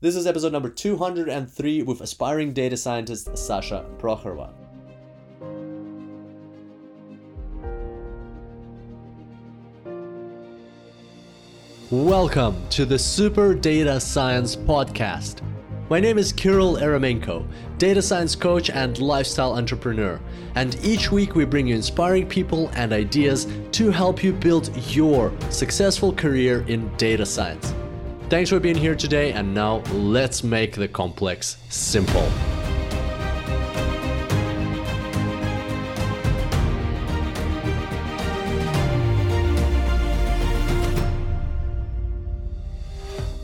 This is episode number 203 with aspiring data scientist Sasha Prokhorova. Welcome to the Super Data Science Podcast. My name is Kirill Eremenko, data science coach and lifestyle entrepreneur. And each week we bring you inspiring people and ideas to help you build your successful career in data science. Thanks for being here today, and now let's make the complex simple.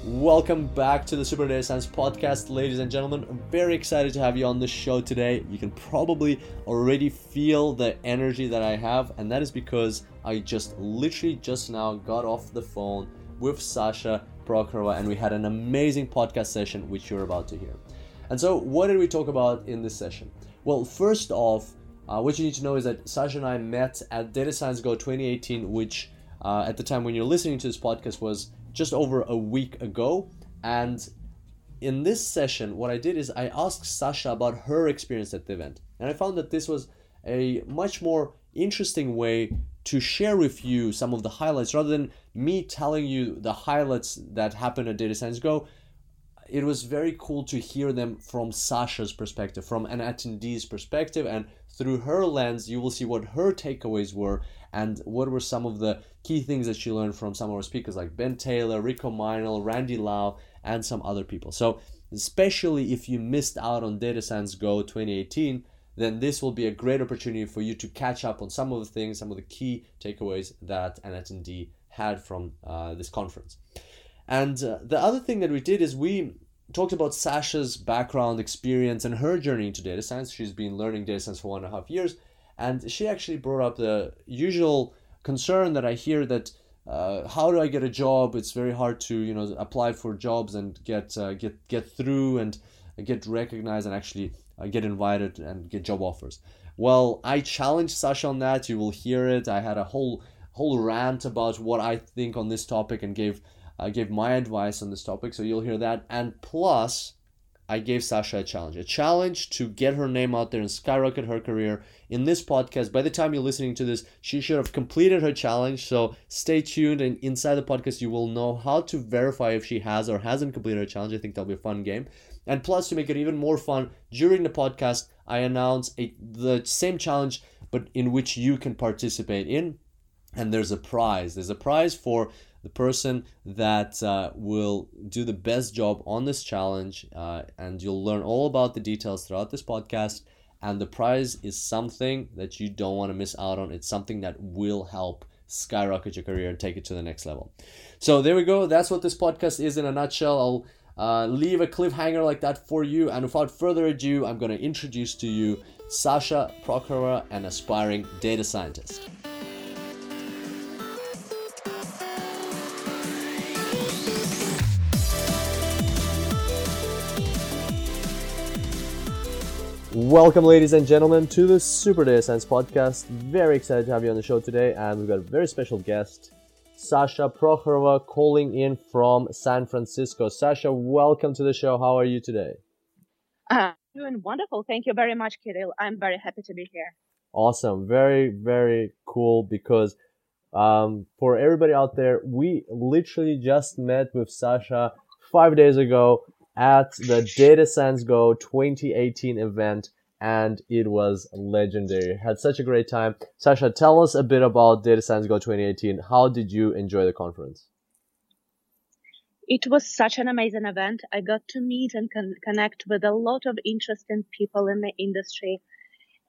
Welcome back to the Super Data Science Podcast, ladies and gentlemen. I'm very excited to have you on the show today. You can probably already feel the energy that I have, and that is because I just literally just now got off the phone with Sasha Prokhorova, and we had an amazing podcast session, which you're about to hear. And so, what did we talk about in this session? Well, first off, uh, what you need to know is that Sasha and I met at Data Science Go 2018, which uh, at the time when you're listening to this podcast was just over a week ago. And in this session, what I did is I asked Sasha about her experience at the event. And I found that this was a much more interesting way to share with you some of the highlights rather than me telling you the highlights that happened at Data Science Go. It was very cool to hear them from Sasha's perspective, from an attendee's perspective, and through her lens, you will see what her takeaways were and what were some of the key things that she learned from some of our speakers like Ben Taylor, Rico Meinl, Randy Lau, and some other people. So, especially if you missed out on Data Science Go 2018, then this will be a great opportunity for you to catch up on some of the things, some of the key takeaways that an attendee had from uh, this conference. And uh, the other thing that we did is we talked about Sasha's background, experience, and her journey into data science. She's been learning data science for one and a half years, and she actually brought up the usual concern that I hear that uh, how do I get a job? It's very hard to you know apply for jobs and get uh, get get through and get recognized and actually uh, get invited and get job offers. Well, I challenged Sasha on that. You will hear it. I had a whole whole rant about what I think on this topic and gave gave my advice on this topic. So you'll hear that. And plus, I gave Sasha a challenge, a challenge to get her name out there and skyrocket her career. In this podcast, by the time you're listening to this, she should have completed her challenge. So stay tuned, and inside the podcast, you will know how to verify if she has or hasn't completed her challenge. I think that'll be a fun game. And plus, to make it even more fun, during the podcast, I announce a, the same challenge, but in which you can participate in. And there's a prize. There's a prize for the person that uh, will do the best job on this challenge. Uh, and you'll learn all about the details throughout this podcast. And the prize is something that you don't want to miss out on. It's something that will help skyrocket your career and take it to the next level. So there we go. That's what this podcast is in a nutshell. I'll uh, leave a cliffhanger like that for you. And without further ado, I'm going to introduce to you Sasha Prokhorova, an aspiring data scientist. Welcome, ladies and gentlemen, to the Super Data Science Podcast. Very excited to have you on the show today, and we've got a very special guest, Sasha Prokhorova calling in from San Francisco. Sasha, welcome to the show. How are you today? Uh, doing wonderful. Thank you very much, Kirill. I'm very happy to be here. Awesome. Very, very cool because um, for everybody out there, we literally just met with Sasha five days ago at the Data Science Go 2018 event and it was legendary. Had such a great time. Sasha, tell us a bit about Data Science Go 2018. How did you enjoy the conference? It was such an amazing event. I got to meet and con- connect with a lot of interesting people in the industry.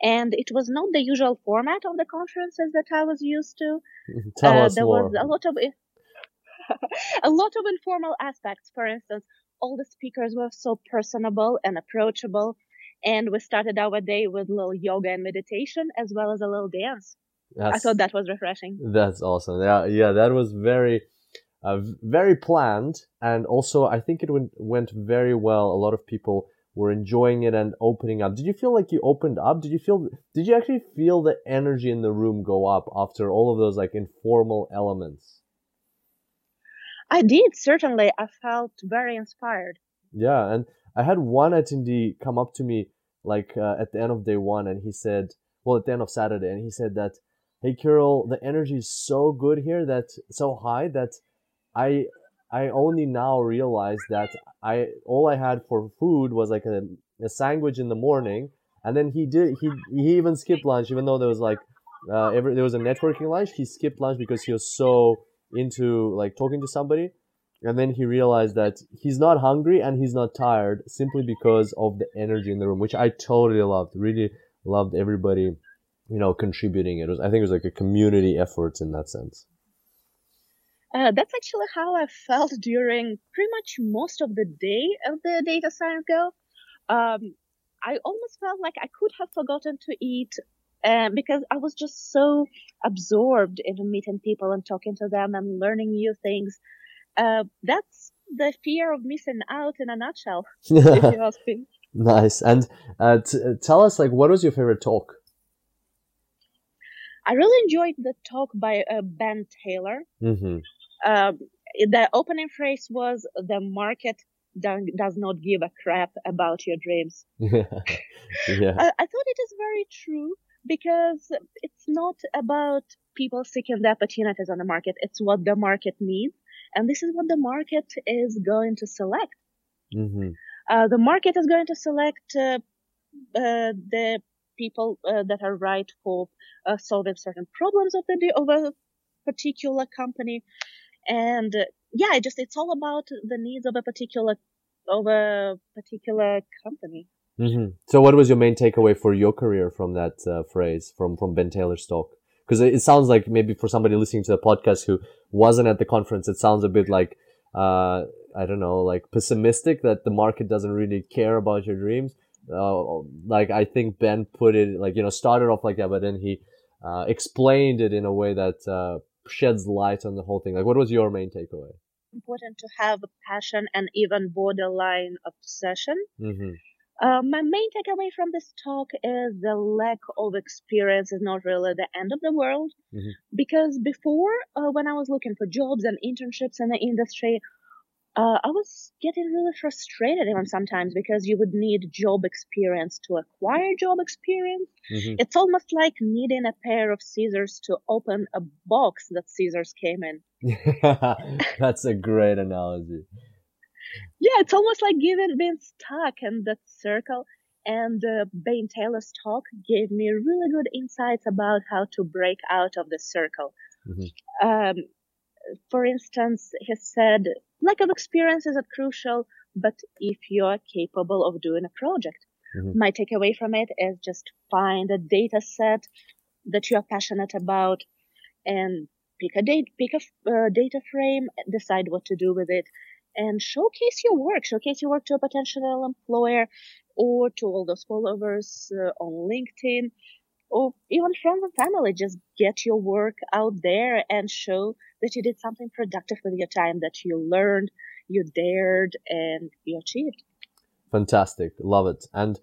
And it was not the usual format of the conferences that I was used to. Tell uh, us there more. was a lot of a lot of informal aspects. For instance, all the speakers were so personable and approachable and we started our day with a little yoga and meditation as well as a little dance. That's, I thought that was refreshing. That's awesome. Yeah, yeah, that was very, uh, very planned, and also I think it went went very well. A lot of people were enjoying it and opening up. Did you feel like you opened up? Did you feel? Did you actually feel the energy in the room go up after all of those like informal elements? I did certainly. I felt very inspired. Yeah, and I had one attendee come up to me like uh, at the end of day one, and he said, well, at the end of Saturday, and he said that, hey, Kirill, the energy is so good here that so high that I I only now realize that I all I had for food was like a, a sandwich in the morning, and then he did he he even skipped lunch even though there was like uh, every there was a networking lunch. He skipped lunch because he was so into like talking to somebody, and then he realized that he's not hungry and he's not tired simply because of the energy in the room, which I totally loved. Really loved everybody, you know, contributing. It was I think it was like a community effort in that sense. Uh, that's actually how I felt during pretty much most of the day of the Data Science Go Um, I almost felt like I could have forgotten to eat uh, because I was just so absorbed in meeting people and talking to them and learning new things. Uh, that's the fear of missing out in a nutshell, if you ask me. Nice. And uh, t- tell us, like, what was your favorite talk? I really enjoyed the talk by uh, Ben Taylor. Mm-hmm. Um, the opening phrase was the market does not give a crap about your dreams. yeah. I, I thought it is very true because it's not about people seeking the opportunities on the market. It's what the market needs. And this is what the market is going to select. Mm-hmm. Uh, the market is going to select uh, uh, the people uh, that are right for uh, solving certain problems of the of a particular company and uh, yeah, just it's all about the needs of a particular of a particular company. Mm-hmm. So, what was your main takeaway for your career from that uh, phrase from from Ben Taylor's talk? Because it, sounds like maybe for somebody listening to the podcast who wasn't at the conference, it sounds a bit like uh, I don't know, like pessimistic that the market doesn't really care about your dreams. Uh, like I think Ben put it like you know started off like that, but then he uh, explained it in a way that uh, sheds light on the whole thing. Like, what was your main takeaway? Important to have a passion and even borderline obsession. Mm-hmm. Uh, my main takeaway from this talk is the lack of experience is not really the end of the world. Mm-hmm. Because before, uh, when I was looking for jobs and internships in the industry, uh, I was getting really frustrated even sometimes because you would need job experience to acquire job experience. Mm-hmm. It's almost like needing a pair of scissors to open a box that scissors came in. That's a great analogy. Yeah, it's almost like giving being stuck in that circle. And uh, Ben Taylor's talk gave me really good insights about how to break out of the circle. Mm-hmm. Um, for instance, he said lack of experience is crucial, but if you're capable of doing a project, mm-hmm. my takeaway from it is just find a data set that you're passionate about and pick a date, pick a uh, data frame, decide what to do with it and showcase your work, showcase your work to a potential employer or to all those followers uh, on LinkedIn or even friends and family, just get your work out there and show that you did something productive with your time, that you learned, you dared, and you achieved. Fantastic, love it. And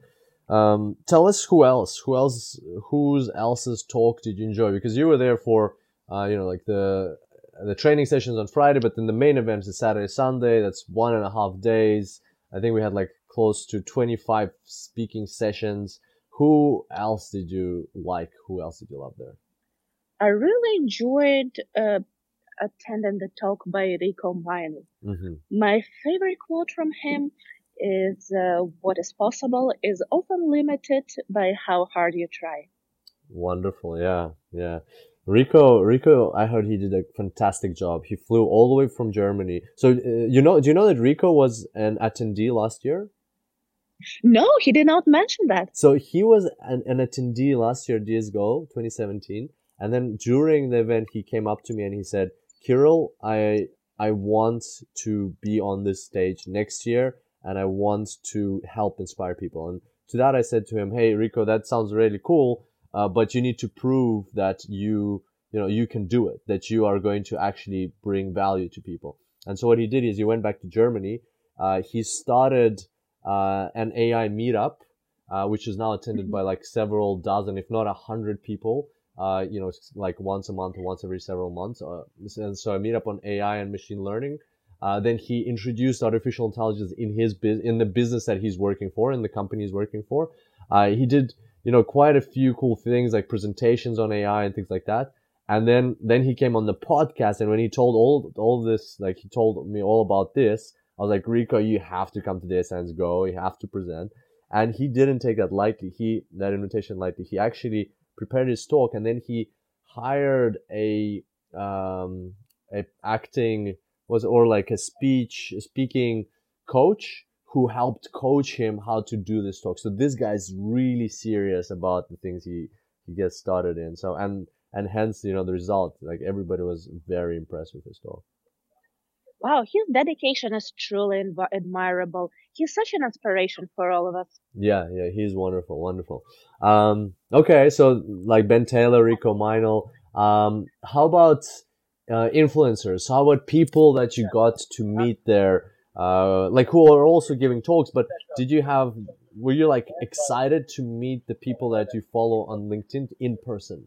um, tell us who else, who else, whose else's talk did you enjoy? Because you were there for, uh, you know, like the the training sessions on Friday, but then the main event is Saturday, Sunday. That's one and a half days. I think we had like close to 25 speaking sessions. Who else did you like? Who else did you love there? I really enjoyed uh, attending the talk by Rico Meinl. Mm-hmm. My favorite quote from him is uh, What is possible is often limited by how hard you try. Wonderful. Yeah. Yeah. Rico, Rico, I heard he did a fantastic job. He flew all the way from Germany. So, uh, you know, do you know that Rico was an attendee last year? No, he did not mention that. So he was an, an attendee last year, DSGO 2017. And then during the event, he came up to me and he said, Kirill, I, I want to be on this stage next year and I want to help inspire people. And to that, I said to him, Hey, Rico, that sounds really cool. Uh, but you need to prove that you, you know, you can do it, that you are going to actually bring value to people. And so what he did is he went back to Germany. Uh, he started uh, an AI meetup, uh, which is now attended by like several dozen, if not a hundred people. Uh, you know, like once a month or once every several months. Uh, and so a meetup on AI and machine learning. Uh, then he introduced artificial intelligence in his biz- in the business that he's working for, in the company he's working for. Uh, he did, you know, quite a few cool things like presentations on AI and things like that. And then then he came on the podcast, and when he told all all this, like he told me all about this, I was like, Rico, you have to come to Data Science Go. You have to present. And he didn't take that lightly. He that invitation lightly. He actually prepared his talk, and then he hired a um, a acting was or like a speech speaking coach who helped coach him how to do this talk. So this guy's really serious about the things he he gets started in. So and and hence you know the result. Like everybody was very impressed with his talk. Wow, his dedication is truly inv- admirable. He's such an inspiration for all of us. Yeah, yeah, he's wonderful, wonderful. Um, okay, so like Ben Taylor, Rico Meinl. Um, how about uh, influencers? How about people that you got to meet there, uh, like who are also giving talks? But did you have? Were you like excited to meet the people that you follow on LinkedIn in person?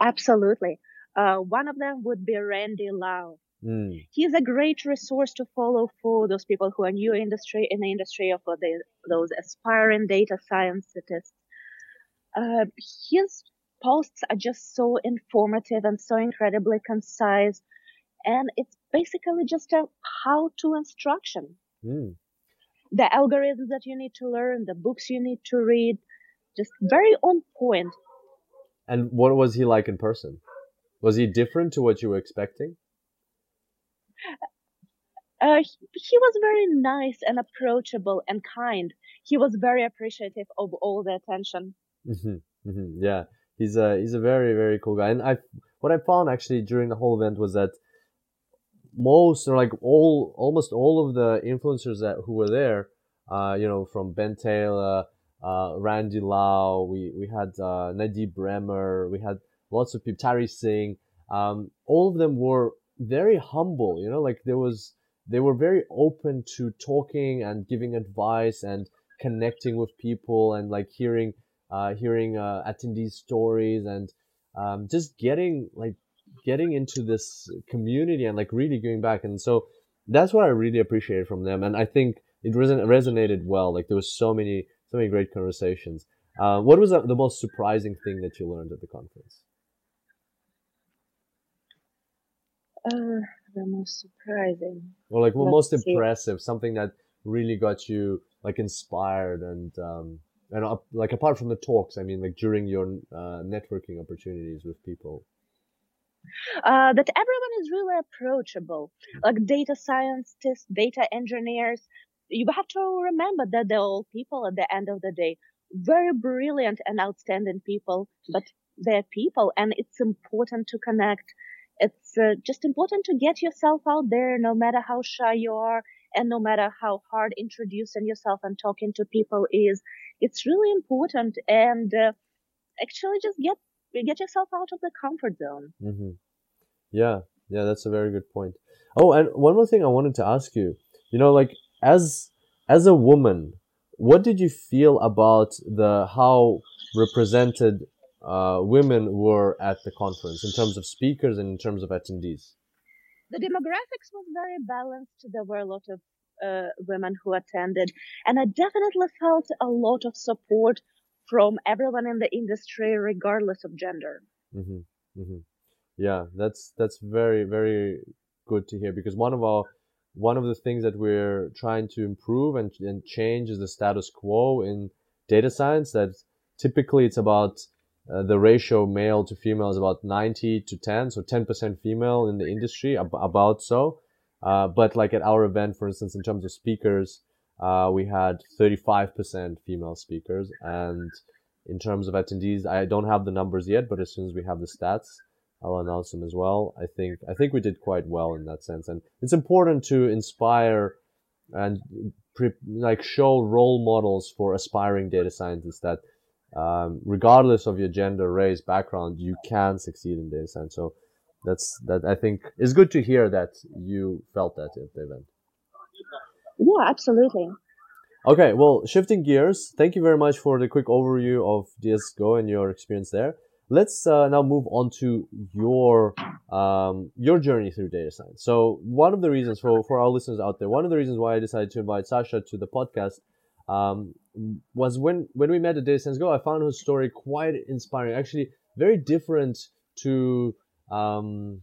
Absolutely. Uh, one of them would be Randy Lau. Mm. He's a great resource to follow for those people who are new industry in the industry or for the, those aspiring data scientists. Uh, his posts are just so informative and so incredibly concise, and it's basically just a how-to instruction. Mm. The algorithms that you need to learn, the books you need to read, just very on point. And what was he like in person? Was he different to what you were expecting? Uh, he, he was very nice and approachable and kind. He was very appreciative of all the attention. Mm-hmm, mm-hmm, yeah, he's a he's a very very cool guy. And I what I found actually during the whole event was that most or like all almost all of the influencers that who were there, uh, you know, from Ben Taylor, uh, Randy Lau, we we had uh, Nadieh Bremer, we had lots of people, Tarry Singh. Um, all of them were very humble. You know, like there was they were very open to talking and giving advice and connecting with people and like hearing uh, hearing uh, attendees stories and um, just getting like getting into this community and like really giving back. And so that's what I really appreciated from them. And I think it reson- resonated well. Like there was so many so many great conversations. Uh, what was the most surprising thing that you learned at the conference? Uh, the most surprising. Or like well, most see. impressive something that really got you like inspired and um and up, like apart from the talks i mean like during your uh, networking opportunities with people uh, that everyone is really approachable like data scientists data engineers. You have to remember that they're all people at the end of the day. Very brilliant and outstanding people but they're people and it's important to connect. It's uh, just important to get yourself out there no matter how shy you are and no matter how hard introducing yourself and talking to people is. It's really important and uh, actually just get get yourself out of the comfort zone. Mm-hmm. yeah yeah that's a very good point. Oh and one more thing i wanted to ask you. You know like as as a woman what did you feel about the how represented uh, women were at the conference in terms of speakers and in terms of attendees? The demographics was very balanced. There were a lot of uh, women who attended and i definitely felt a lot of support from everyone in the industry regardless of gender mm-hmm. Mm-hmm. yeah that's that's very very good to hear because one of our one of the things that we're trying to improve and, and change is the status quo in data science that typically it's about uh, the ratio male to female is about 90 to 10 so 10% female in the industry ab- about so uh, but like at our event for instance in terms of speakers uh, we had 35% female speakers and in terms of attendees i don't have the numbers yet but as soon as we have the stats i'll announce them as well i think i think we did quite well in that sense and it's important to inspire and pre- like show role models for aspiring data scientists that um, regardless of your gender, race, background, you can succeed in data science. So that's that. I think it's good to hear that you felt that at the event. Yeah, absolutely. Okay, well, shifting gears. Thank you very much for the quick overview of DS Go and your experience there. let's uh, now move on to your um, your journey through data science. So one of the reasons for for our listeners out there, one of the reasons why I decided to invite Sasha to the podcast um, was when when we met at Data Science Go, I found her story quite inspiring. Actually, very different to um,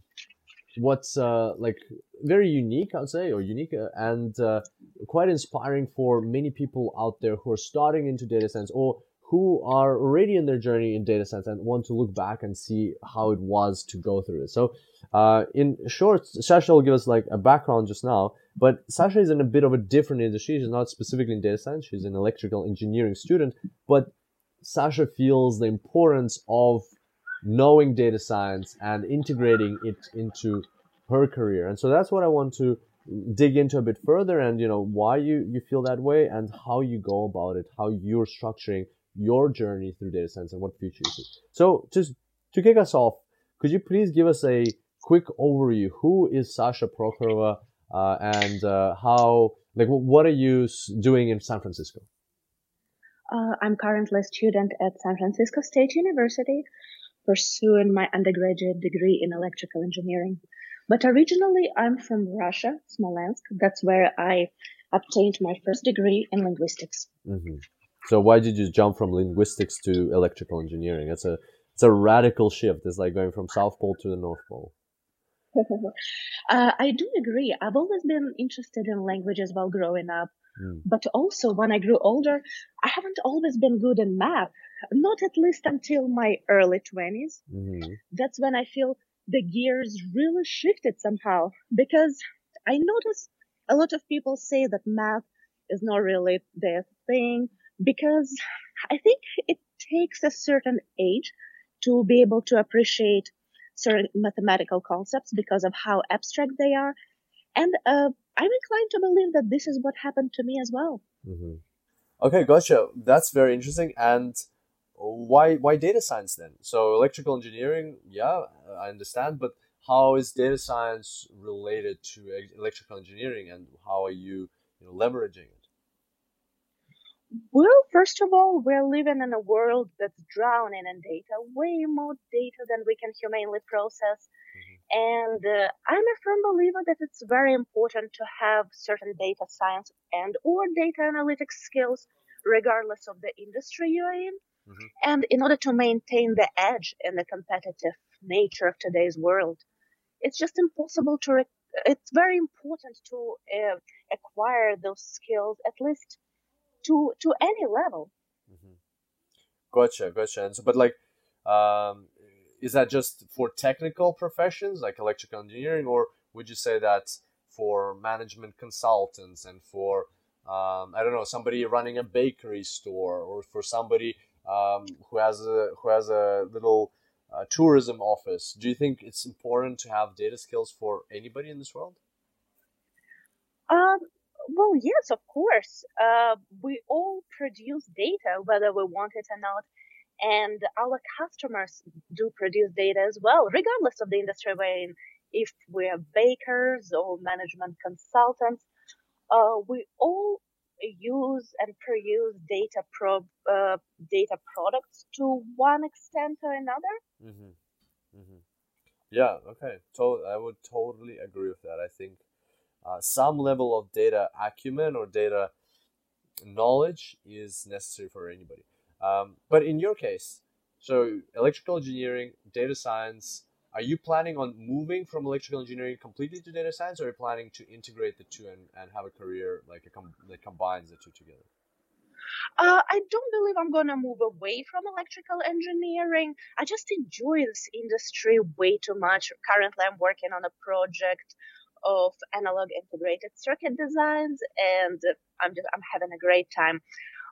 what's uh, like very unique, I'd say, or unique uh, and uh, quite inspiring for many people out there who are starting into data science or who are already in their journey in data science and want to look back and see how it was to go through it. So, uh, in short, Sasha will give us like a background just now, but Sasha is in a bit of a different industry. She's not specifically in data science. She's an electrical engineering student, but Sasha feels the importance of knowing data science and integrating it into her career. And so that's what I want to dig into a bit further and you know why you you feel that way and how you go about it how you're structuring your journey through data science and what future you see. So just to kick us off, could you please give us a quick overview? Who is Sasha Prokhorova uh, and uh, how, like, what are you doing in San Francisco? Uh, I'm currently a student at San Francisco State University, pursuing my undergraduate degree in electrical engineering. But originally, I'm from Russia, Smolensk. That's where I obtained my first degree in linguistics. Mm-hmm. So why did you jump from linguistics to electrical engineering? It's a it's a radical shift. It's like going from South Pole to the North Pole. uh, I do agree. I've always been interested in languages while growing up, mm. but also when I grew older, I haven't always been good in math. Not at least until my early 20s. Mm-hmm. That's when I feel the gears really shifted somehow because I notice a lot of people say that math is not really their thing because I think it takes a certain age to be able to appreciate certain mathematical concepts because of how abstract they are. And uh, I'm inclined to believe that this is what happened to me as well. Mm-hmm. Okay, gotcha. That's very interesting. And why why data science then? So electrical engineering, yeah, I understand, but how is data science related to electrical engineering, and how are you, you know, leveraging it? Well, first of all, we're living in a world that's drowning in data, way more data than we can humanly process. And uh, I'm a firm believer that it's very important to have certain data science and or data analytics skills, regardless of the industry you're in. Mm-hmm. And in order to maintain the edge in the competitive nature of today's world, it's just impossible to. Re- it's very important to uh, acquire those skills at least to to any level. Mm-hmm. Gotcha, gotcha. And so, but like, um, is that just for technical professions like electrical engineering, or would you say that for management consultants and for um, I don't know somebody running a bakery store, or for somebody um, who has a who has a little uh, tourism office? Do you think it's important to have data skills for anybody in this world? Um, well, yes, of course. Uh, we all produce data, whether we want it or not. And our customers do produce data as well, regardless of the industry we're in. If we're bakers or management consultants, uh, we all use and produce data pro uh, data products to one extent or another. Mm-hmm. Mm-hmm. Yeah. Okay. To- I would totally agree with that. I think uh, some level of data acumen or data knowledge is necessary for anybody. Um, but in your case, so electrical engineering, data science, are you planning on moving from electrical engineering completely to data science, or are you planning to integrate the two and, and have a career like a com- that combines the two together? Uh, I don't believe I'm to move away from electrical engineering. I just enjoy this industry way too much. Currently, I'm working on a project of analog integrated circuit designs, and I'm just I'm having a great time.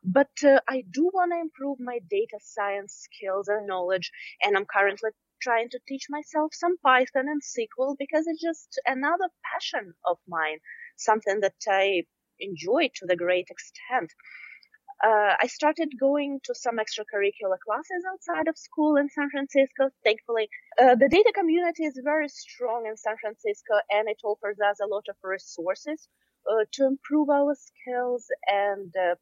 But uh, I do want to improve my data science skills and knowledge, and I'm currently trying to teach myself some Python and SQL because it's just another passion of mine, something that I enjoy to the great extent uh, I started going to some extracurricular classes outside of school in San Francisco. Thankfully, uh, the data community is very strong in San Francisco and it offers us a lot of resources uh, to improve our skills and uh,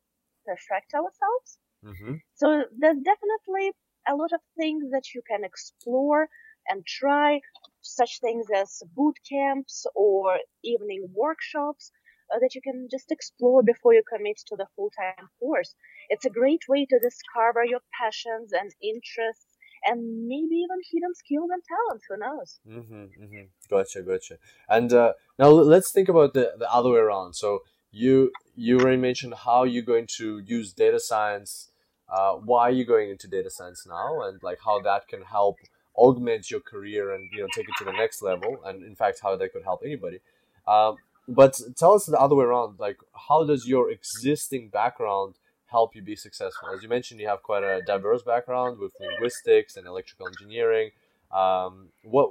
perfect ourselves. Mm-hmm. So there's definitely a lot of things that you can explore and try, such things as boot camps or evening workshops uh, that you can just explore before you commit to the full-time course. It's a great way to discover your passions and interests and maybe even hidden skills and talents. Who knows? Mm-hmm, mm-hmm. Gotcha, gotcha. And uh, now let's think about the, the other way around. So you you already mentioned how you're going to use data science. Uh, why are you going into data science now, and like how that can help augment your career and you know take it to the next level, and in fact how that could help anybody. Um, but tell us the other way around. Like, how does your existing background help you be successful? As you mentioned, you have quite a diverse background with linguistics and electrical engineering. Um, what,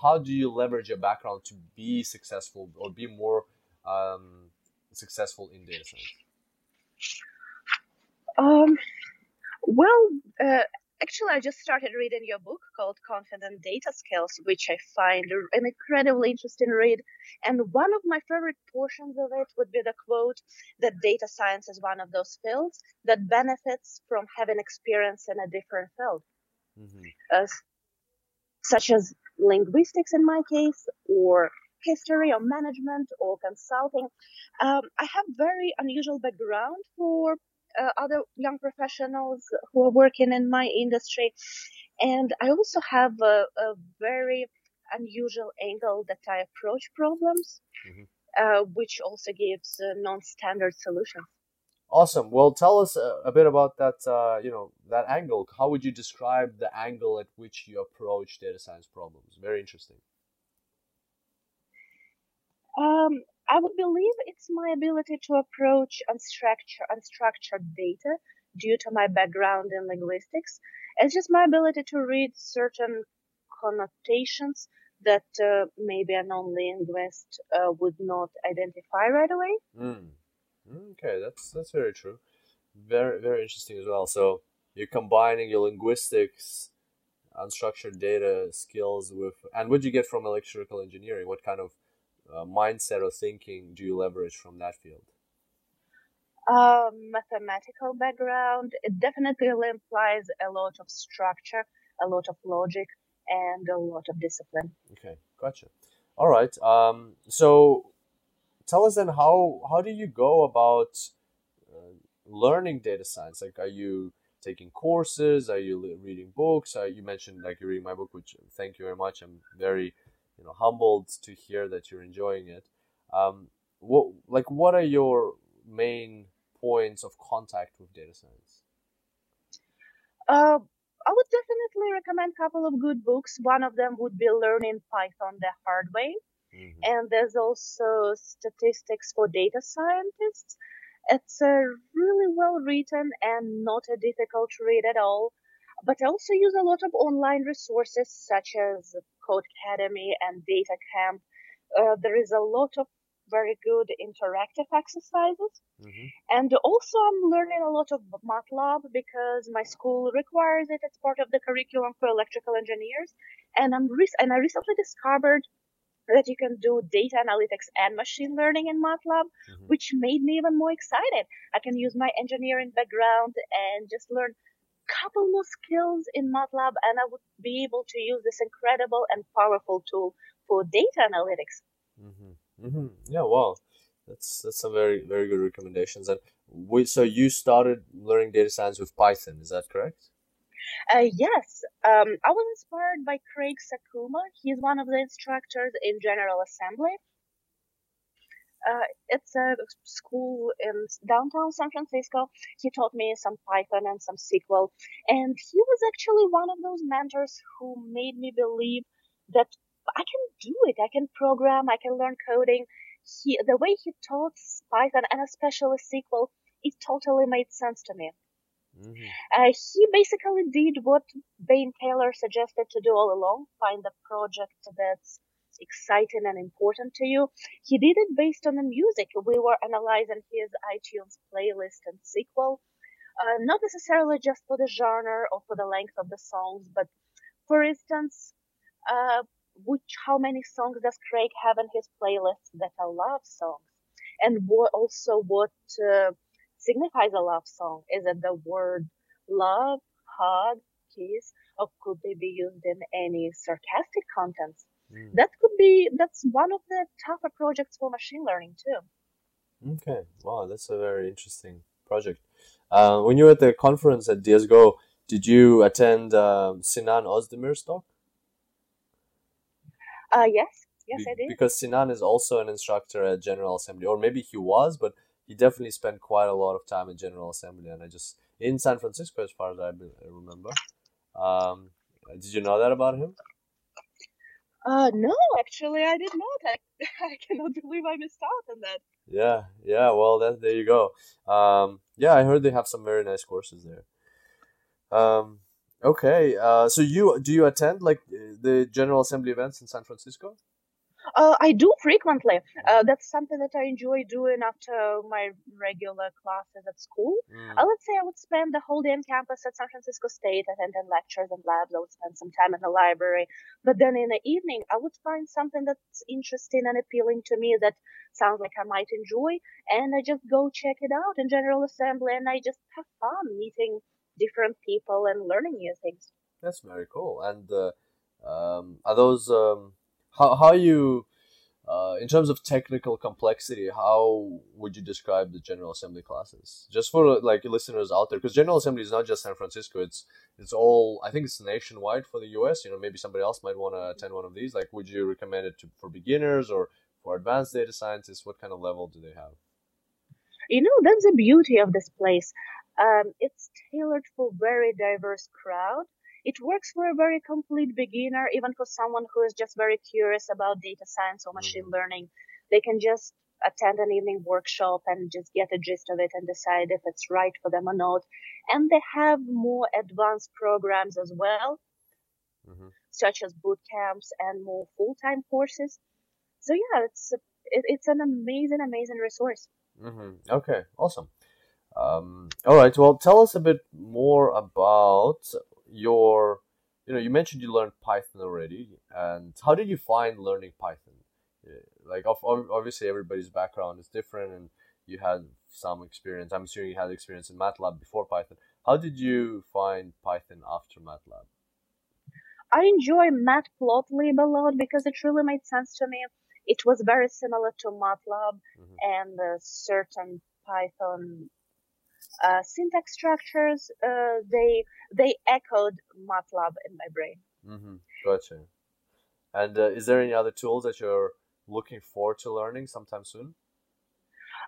how do you leverage your background to be successful or be more um, successful in data science? Um, well, uh, Actually, I just started reading your book called Confident Data Skills, which I find an incredibly interesting read. And one of my favorite portions of it would be the quote that data science is one of those fields that benefits from having experience in a different field, mm-hmm. uh, such as linguistics in my case, or history or management or consulting. Um, I have very unusual background for uh, other young professionals who are working in my industry. And I also have a, a very unusual angle that I approach problems, mm-hmm. uh, which also gives uh, non-standard solutions. Awesome. Well, tell us a, a bit about that. Uh, you know that angle. How would you describe the angle at which you approach data science problems? Very interesting. Um, I would believe it's my ability to approach unstructured, unstructured data due to my background in linguistics. It's just my ability to read certain connotations that uh, maybe a non-linguist uh, would not identify right away. Mm. Okay, that's that's very true. Very very interesting as well. So you're combining your linguistics, unstructured data skills with, and what do you get from electrical engineering? What kind of uh, mindset or thinking do you leverage from that field? Um, mathematical background. It definitely implies a lot of structure, a lot of logic, and a lot of discipline. Okay, gotcha. All right. Um, so tell us then how how do you go about uh, learning data science? Like, are you taking courses? Are you reading books? you mentioned like you're reading my book, which thank you very much. I'm very you know humbled to hear that you're enjoying it. Um, what like what are your main points of contact with data science? Uh, I would definitely recommend a couple of good books. One of them would be Learning Python the Hard Way. Mm-hmm. And there's also Statistics for Data Scientists. It's a really well written and not a difficult read at all. But I also use a lot of online resources such as Codecademy and Data Camp. Uh, there is a lot of very good interactive exercises. Mm-hmm. And also, I'm learning a lot of MATLAB because my school requires it as part of the curriculum for electrical engineers. And I'm re- and I recently discovered that you can do data analytics and machine learning in MATLAB, mm-hmm. which made me even more excited. I can use my engineering background and just learn couple more skills in MATLAB and I would be able to use this incredible and powerful tool for data analytics. Mm-hmm. Mm-hmm. Yeah, wow, that's that's some very very good recommendations. And we, so you started learning data science with Python, is that correct? Uh, yes, um, I was inspired by Craig Sakuma. He's one of the instructors in General Assembly. Uh, it's a school in downtown San Francisco. He taught me some Python and some SQL. And he was actually one of those mentors who made me believe that I can do it. I can program. I can learn coding. He, the way he taught Python and especially SQL, it totally made sense to me. Mm-hmm. Uh, he basically did what Ben Taylor suggested to do all along: find a project that's exciting and important to you. He did it based on the music. We were analyzing his iTunes playlist and SQL, uh, not necessarily just for the genre or for the length of the songs, but for instance, uh, which how many songs does Craig have in his playlist that are love songs, and what also what uh, signifies a love song? Is it the word love, hug, kiss, or could they be used in any sarcastic contents? Mm. That could be that's one of the tougher projects for machine learning too. Okay, wow, that's a very interesting project. Uh, when you were at the conference at DSGO, did you attend um, Sinan Ozdemir's talk? Uh, yes, yes, Be- I did. Because Sinan is also an instructor at General Assembly, or maybe he was, but he definitely spent quite a lot of time at General Assembly, and I just in San Francisco, as far as I be- I remember. Um, did you know that about him? Uh, no, actually, I did not. I, I cannot believe I missed out on that. Yeah, yeah. Well, that there you go. Um, yeah, I heard they have some very nice courses there. Um, okay. Uh, so you do you attend like the General Assembly events in San Francisco? Uh, I do frequently. Uh, that's something that I enjoy doing after my regular classes at school. Mm. Uh, let's say I would spend the whole day on campus at San Francisco State, attending lectures and labs. I would spend some time in the library. But then in the evening, I would find something that's interesting and appealing to me that sounds like I might enjoy. And I just go check it out in General Assembly and I just have fun meeting different people and learning new things. That's very cool. And uh, um, are those um, how how you uh, in terms of technical complexity? How would you describe the General Assembly classes? Just for like listeners out there, because General Assembly is not just San Francisco. It's it's all. I think it's nationwide for the U.S. You know, maybe somebody else might want to attend one of these. Like, would you recommend it to for beginners or for advanced data scientists? What kind of level do they have? You know, that's the beauty of this place. Um, it's tailored for very diverse crowd. It works for a very complete beginner, even for someone who is just very curious about data science or machine Mhm. learning. They can just attend an evening workshop and just get a gist of it and decide if it's right for them or not. And they have more advanced programs as well, mm-hmm. such as boot camps and more full-time courses. So yeah, it's a, it, it's an amazing, amazing resource. Mm-hmm. Okay, awesome. Um, all right. Well, tell us a bit more about your. You know, you mentioned you learned Python already, and how did you find learning Python? Uh, Like, obviously, everybody's background is different, and you had some experience. I'm assuming you had experience in MATLAB before Python. How did you find Python after MATLAB? I enjoy Matplotlib a lot because it really made sense to me. It was very similar to MATLAB Mhm. and certain Python uh, syntax structures. Uh, they they echoed MATLAB in my brain. Mm-hmm. Gotcha. And uh, is there any other tools that you're looking forward to learning sometime soon?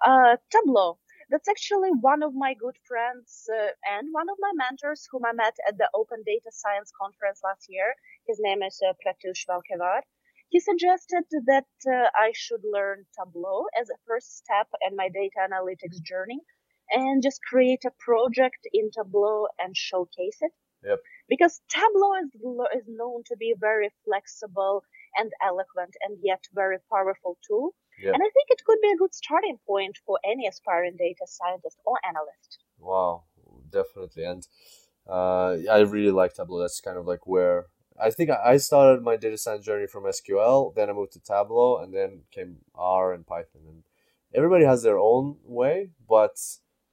Uh, Tableau. That's actually one of my good friends uh, and one of my mentors whom I met at the Open Data Science Conference last year. His name is uh, Pratyush Valkevar. He suggested that uh, I should learn Tableau as a first step in my data analytics journey and just create a project in Tableau and showcase it. Yep. Because Tableau is, is known to be very flexible and eloquent and yet very powerful tool. Yep. And I think it could be a good starting point for any aspiring data scientist or analyst. Wow, definitely. And uh, I really like Tableau. That's kind of like where I think I I started my data science journey from SQL. Then I moved to Tableau, and then came R and Python. And everybody has their own way, but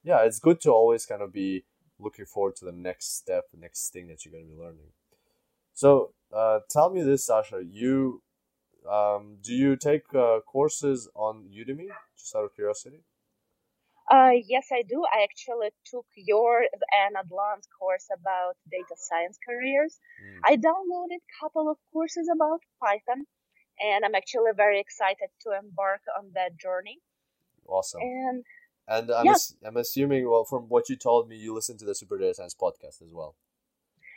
yeah, it's good to always kind of be looking forward to the next step, the next thing that you're going to be learning. So, uh, tell me this, Sasha. You um, do you take uh, courses on Udemy? Just out of curiosity. Uh, yes, I do. I actually took your an advanced course about data science careers. Mm. I downloaded a couple of courses about Python, and I'm actually very excited to embark on that journey. Awesome. And And I'm, Yeah. ass- I'm assuming, well, from what you told me, you listen to the Super Data Science podcast as well.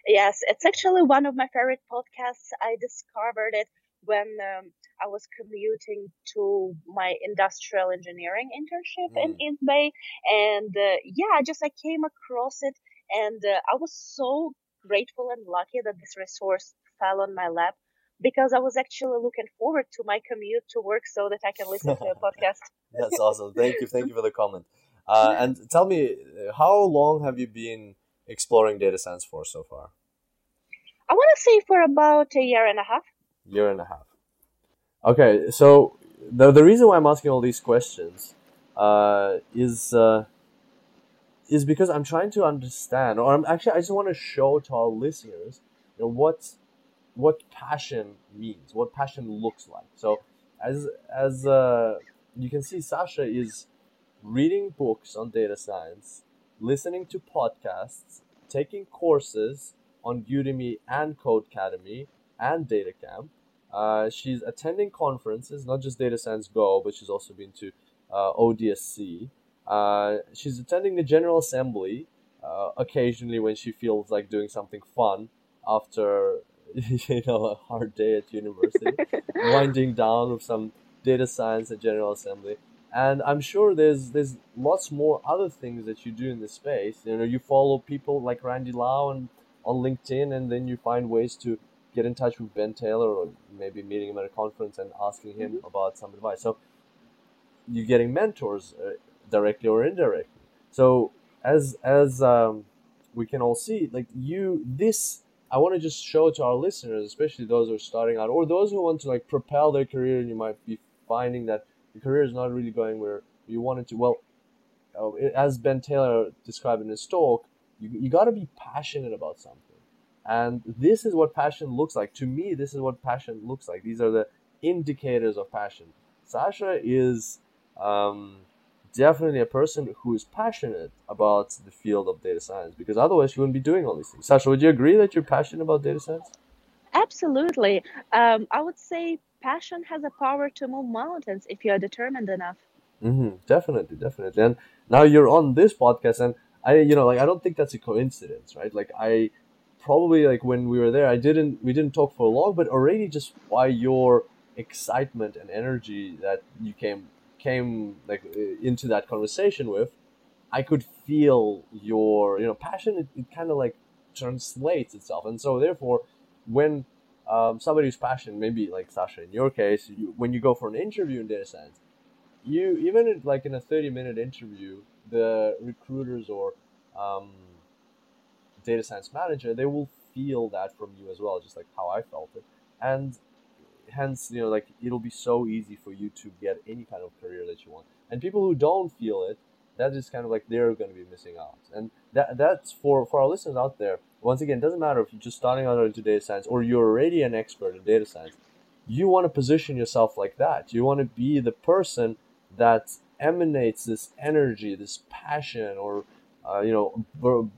yes, it's actually one of my favorite podcasts. I discovered it when um, I was commuting to my industrial engineering internship in Mm. East Bay, and uh, yeah, I just I came across it, and uh, I was so grateful and lucky that this resource fell on my lap because I was actually looking forward to my commute to work so that I can listen to a podcast. That's awesome. Thank you. Thank you for the comment. Uh, and tell me, uh, how long have you been exploring data science for so far? I want to say for about a year and a half. Year and a half. Okay, so the, the reason why I'm asking all these questions uh, is uh, is because I'm trying to understand, or I'm actually I just want to show to our listeners, you know, what what passion means, what passion looks like. So, as as uh, you can see, Sasha is reading books on data science, listening to podcasts, taking courses on Udemy and Codecademy and DataCamp. Uh, she's attending conferences, not just Data Science Go, but she's also been to uh, ODSC. Uh, she's attending the General Assembly uh, occasionally when she feels like doing something fun after you know a hard day at university, winding down with some data science at General Assembly. And I'm sure there's there's lots more other things that you do in this space. You know, you follow people like Randy Lao and on LinkedIn, and then you find ways to get in touch with Ben Taylor or maybe meeting him at a conference and asking him mm-hmm. about some advice. So you're getting mentors uh, directly or indirectly. So as as um, we can all see, like you, this I want to just show to our listeners, especially those who are starting out or those who want to like propel their career, and you might be finding that your career is not really going where you want it to. Well, uh, as Ben Taylor described in his talk, you, you got to be passionate about something. And this is what passion looks like. To me, this is what passion looks like. These are the indicators of passion. Sasha is um, definitely a person who is passionate about the field of data science because otherwise you wouldn't be doing all these things. Sasha, would you agree that you're passionate about data science? Absolutely. Um, I would say passion has a power to move mountains if you are determined enough. Mm-hmm, definitely, definitely. And now you're on this podcast, and I, you know, like I don't think that's a coincidence, right? Like I probably like when we were there, I didn't we didn't talk for long, but already just by your excitement and energy that you came came like into that conversation with, I could feel your you know passion. It, it kind of like translates itself, and so therefore, when um, somebody who's passionate, maybe like Sasha in your case, you, when you go for an interview in data science, you even in, like in a thirty minute interview, the recruiters or um, data science manager, they will feel that from you as well, just like how I felt it. And hence, you know, like it'll be so easy for you to get any kind of career that you want. And people who don't feel it, that is kind of like they're going to be missing out. And that that's for for our listeners out there. Once again, it doesn't matter if you're just starting out into data science or you're already an expert in data science. You want to position yourself like that. You want to be the person that emanates this energy, this passion, or uh, you know,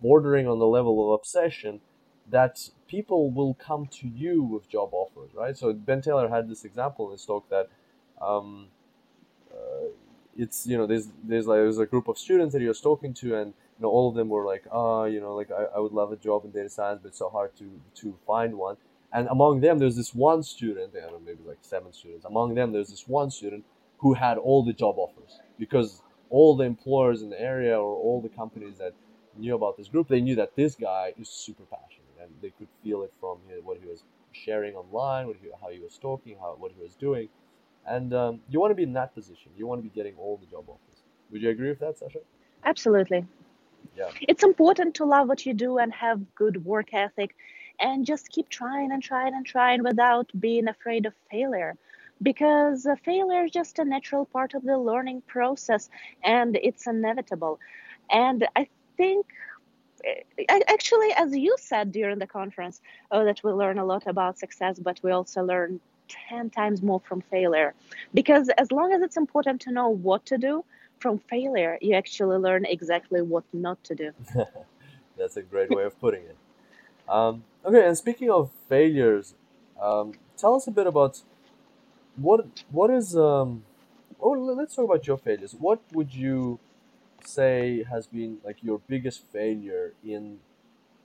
bordering on the level of obsession, that people will come to you with job offers, right? So Ben Taylor had this example in his talk that um, uh, it's you know there's there's like there's a group of students that he was talking to, and you know all of them were like, ah, oh, you know, like I, I would love a job in data science, but it's so hard to to find one. And among them, there's this one student, I don't know, maybe like seven students. Among them, there's this one student who had all the job offers because all the employers in the area or all the companies that knew about this group, they knew that this guy is super passionate they could feel it from his, what he was sharing online, what he, how he was talking, how what he was doing. And um, you want to be in that position. You want to be getting all the job offers. Would you agree with that, Sasha? Absolutely. Yeah. It's important to love what you do and have good work ethic and just keep trying and trying and trying without being afraid of failure because failure is just a natural part of the learning process and it's inevitable. And I think actually, as you said during the conference, oh, that we learn a lot about success, but we also learn 10 times more from failure. Because as long as it's important to know what to do, from failure, you actually learn exactly what not to do. That's a great way of putting it. Um, okay, and speaking of failures, um, tell us a bit about what what is um oh let's talk about your failures what would you say has been like your biggest failure in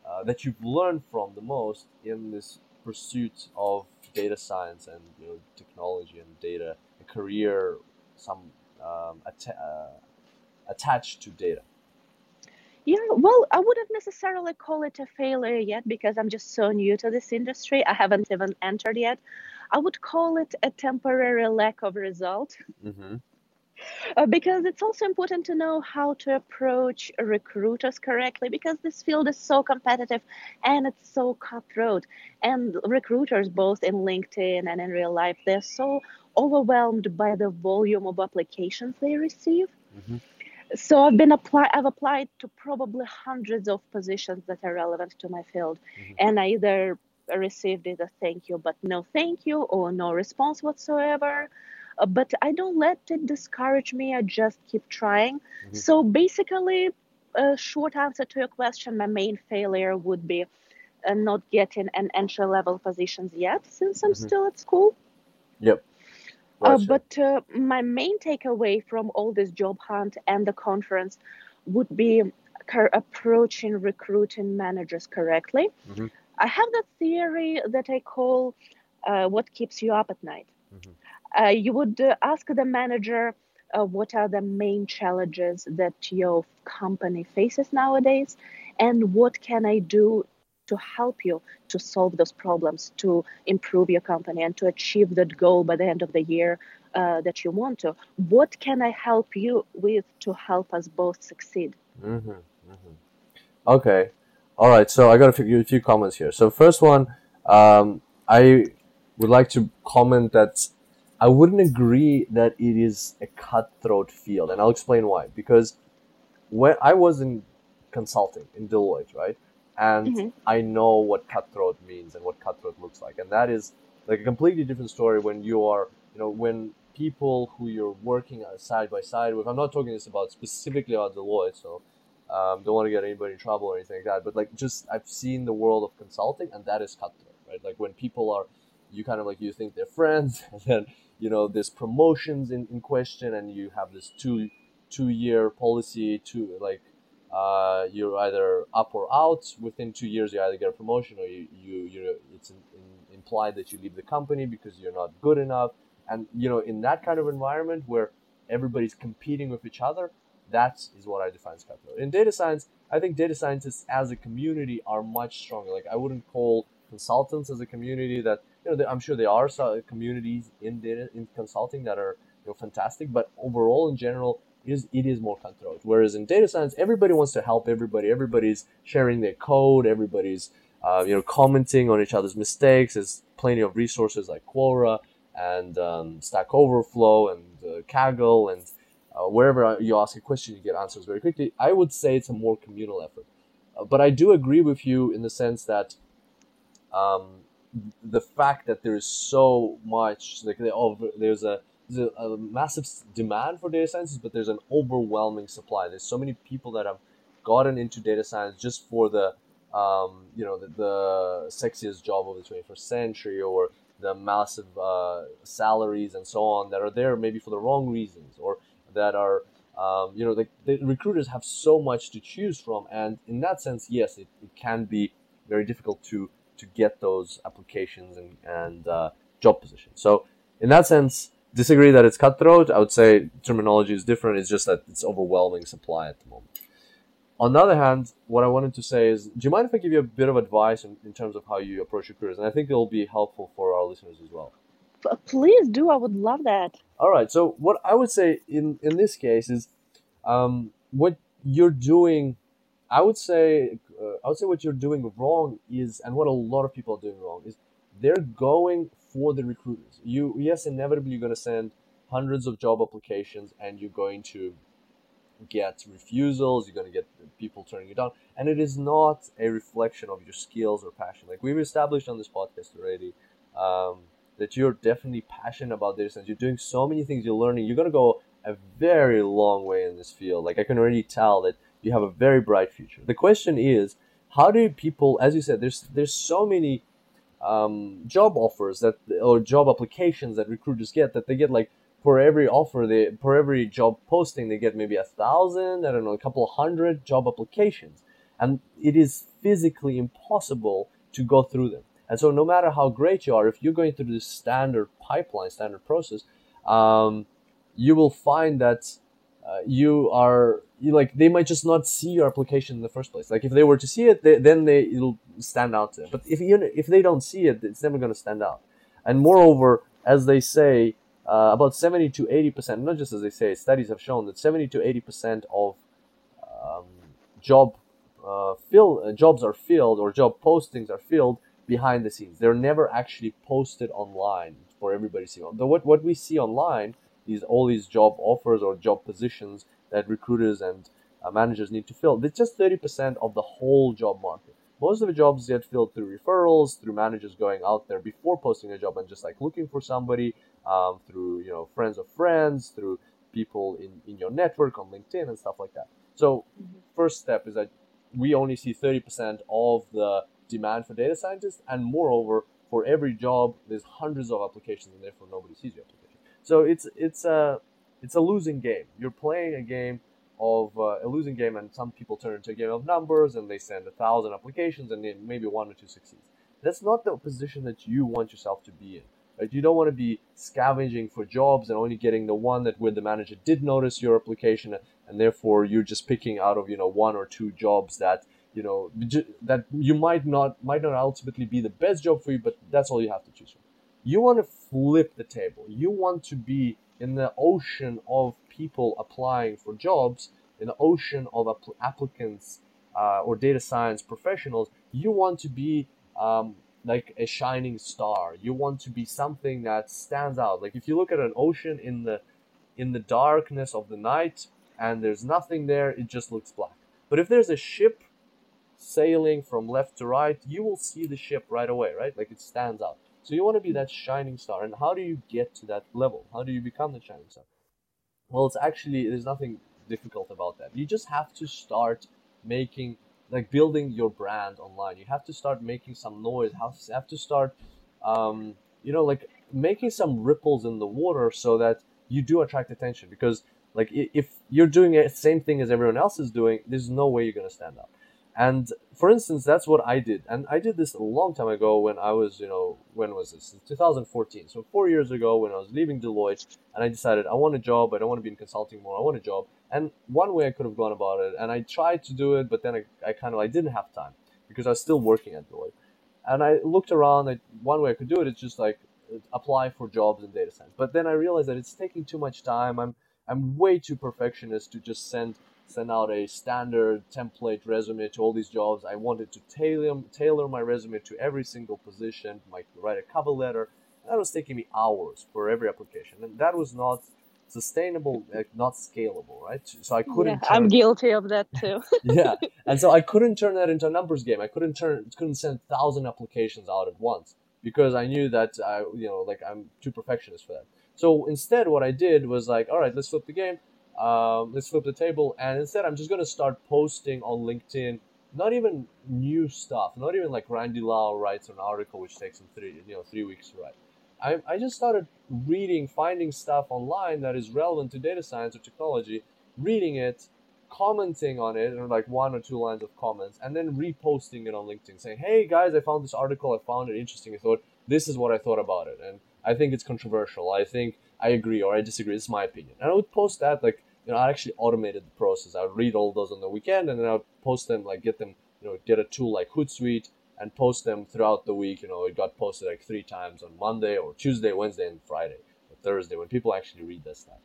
uh, that you've learned from the most in this pursuit of data science and you know technology and data a career some um, att- uh, attached to data yeah, well, I wouldn't necessarily call it a failure yet because I'm just so new to this industry. I haven't even entered yet. I would call it a temporary lack of result. Mm-hmm. Uh, because it's also important to know how to approach recruiters correctly because this field is so competitive and it's so cutthroat and recruiters both in linkedin and in real life they're so overwhelmed by the volume of applications they receive mm-hmm. So I've been apply I've applied to probably hundreds of positions that are relevant to my field, mm-hmm. and I either received either thank you but no thank you or no response whatsoever. Uh, but I don't let it discourage me. I just keep trying. Mm-hmm. So basically, a short answer to your question, my main failure would be uh, not getting an entry level positions yet, since I'm mm-hmm. still at school. Yep. Uh, but uh, my main takeaway from all this job hunt and the conference would be approaching recruiting managers correctly. Mm-hmm. I have that theory that I call uh, what keeps you up at night. Mm-hmm. Uh, you would uh, ask the manager what are the main challenges that your company faces nowadays, and what can I do to help you to solve those problems, to improve your company, and to achieve that goal by the end of the year uh, that you want to. What can I help you with to help us both succeed? Mm-hmm, mm-hmm. Okay, all right. So I got a few, a few comments here. So first one, um, I would like to comment that I wouldn't agree that it is a cutthroat field, and I'll explain why. Because when I was in consulting in Deloitte, right? and mm-hmm. I know what cutthroat means and what cutthroat looks like, and that is like a completely different story when you are, you know, when people who you're working side by side with. I'm not talking this about specifically about Deloitte, so um, don't want to get anybody in trouble or anything like that. But like, just I've seen the world of consulting, and that is cutthroat, right? Like when people are, you kind of like you think they're friends, and then you know there's promotions in, in question, and you have this two two year policy to like uh, you're either up or out. Within two years, you either get a promotion or you, you you it's in, in, implied that you leave the company because you're not good enough. And you know, in that kind of environment where everybody's competing with each other, that is what I define as cutthroat. In data science, I think data scientists as a community are much stronger. Like I wouldn't call consultants as a community that you know I'm sure there are some communities in data in consulting that are you know fantastic, but overall in general is it is more cutthroat. Whereas in data science, everybody wants to help everybody. Everybody's sharing their code. Everybody's uh, you know commenting on each other's mistakes. There's plenty of resources like Quora and um, Stack Overflow and uh, Kaggle and uh, wherever you ask a question, you get answers very quickly. I would say it's a more communal effort. Uh, but I do agree with you in the sense that um, the fact that there is so much like there's a there's a, a, massive demand for data sciences, but there's an overwhelming supply. There's so many people that have gotten into data science just for the, um, you know, the, the, sexiest job of the 21st century or the massive uh, salaries and so on that are there maybe for the wrong reasons or that are, um, you know, the, the, recruiters have so much to choose from. And in that sense, yes, it, it can be very difficult to, to get those applications and, and uh, job positions. So in that sense, disagree that it's cutthroat. I would say terminology is different. It's just that it's overwhelming supply at the moment. On the other hand, what I wanted to say is, do you mind if I give you a bit of advice in, in terms of how you approach your careers? And I think it'll be helpful for our listeners as well. Please do. I would love that. All right. So what I would say in in this case is, um, what you're doing, I would say, uh, I would say what you're doing wrong is, and what a lot of people are doing wrong is, they're going for the recruiters. You yes, inevitably you're going to send hundreds of job applications, and you're going to get refusals. You're going to get people turning you down, and it is not a reflection of your skills or passion. Like we've established on this podcast already. Um, that you're definitely passionate about data science. You're doing so many things. You're learning. You're gonna go a very long way in this field. Like I can already tell that you have a very bright future. The question is, how do people, as you said, there's there's so many um, job offers that or job applications that recruiters get that they get like for every offer they for every job posting they get maybe a thousand i don't know a couple hundred job applications and it is physically impossible to go through them and so no matter how great you are if you're going through this standard pipeline standard process um, you will find that uh, you are you like they might just not see your application in the first place. Like if they were to see it, they, then they it'll stand out to them. But if you if they don't see it, it's never going to stand out. And moreover, as they say, uh, about seventy to eighty percent, not just as they say, studies have shown that seventy to eighty percent of um, job uh, fill uh, jobs are filled or job postings are filled behind the scenes. They're never actually posted online for everybody to see. The, what what we see online is all these job offers or job positions that recruiters and uh, managers need to fill. It's just 30% of the whole job market. Most of the jobs get filled through referrals, through managers going out there before posting a job and just like looking for somebody, um, through you know friends of friends, through people in, in your network on LinkedIn and stuff like that. So mm-hmm. first step is that we only see 30% of the demand for data scientists and moreover for every job there's hundreds of applications and therefore nobody sees your application so it's it's a it's a losing game. You're playing a game of uh, a losing game and some people turn into a game of numbers and they send a thousand applications and then maybe one or two succeeds. That's not the position that you want yourself to be in right? You don't want to be scavenging for jobs and only getting the one that where the manager did notice your application and therefore you're just picking out of you know one or two jobs that you know that you might not might not ultimately be the best job for you but that's all you have to choose from. You want to flip the table. You want to be in the ocean of people applying for jobs in the ocean of applicants uh, or data science professionals you want to be um, like a shining star you want to be something that stands out like if you look at an ocean in the in the darkness of the night and there's nothing there, it just looks black. But if there's a ship sailing from left to right, you will see the ship right away, right? Like it stands out. So you want to be that shining star. And how do you get to that level? How do you become the shining star? Well, it's actually, there's nothing difficult about that. You just have to start making, like building your brand online. You have to start making some noise. You have to start, um, you know, like making some ripples in the water so that you do attract attention because like if you're doing the same thing as everyone else is doing, there's no way you're gonna stand out. And for instance, that's what I did, and I did this a long time ago when I was, you know, when was this? 2014. So four years ago, when I was leaving Deloitte, and I decided I want a job. I don't want to be in consulting more. I want a job. And one way I could have gone about it, and I tried to do it, but then I, I kind of I didn't have time because I was still working at Deloitte. And I looked around. I, one way I could do it is just like apply for jobs in data science. But then I realized that it's taking too much time. I'm I'm way too perfectionist to just send send out a standard template resume to all these jobs. I wanted to tailor tailor my resume to every single position, like write a cover letter. That was taking me hours for every application, and that was not sustainable, like not scalable, right? So I couldn't. Yeah, turn... I'm guilty of that too. yeah, and so I couldn't turn that into a numbers game. I couldn't turn, couldn't send thousand applications out at once because I knew that I, you know, like I'm too perfectionist for that. So instead, what I did was like, all right, let's flip the game. Um, let's flip the table. And instead, I'm just going to start posting on LinkedIn, not even new stuff, not even like Randy Lao writes an article, which takes him three, you know, three weeks to write. I, I just started reading, finding stuff online that is relevant to data science or technology, reading it, commenting on it, or like one or two lines of comments, and then reposting it on LinkedIn, saying, "Hey guys, I found this article. I found it interesting. I thought this is what I thought about it." And I think it's controversial. I think I agree or I disagree. Is my opinion. And I would post that like you know I actually automated the process. I would read all those on the weekend and then I would post them like get them you know get a tool like Hootsuite and post them throughout the week. You know it got posted like three times on Monday or Tuesday, Wednesday, and Friday or Thursday when people actually read this stuff.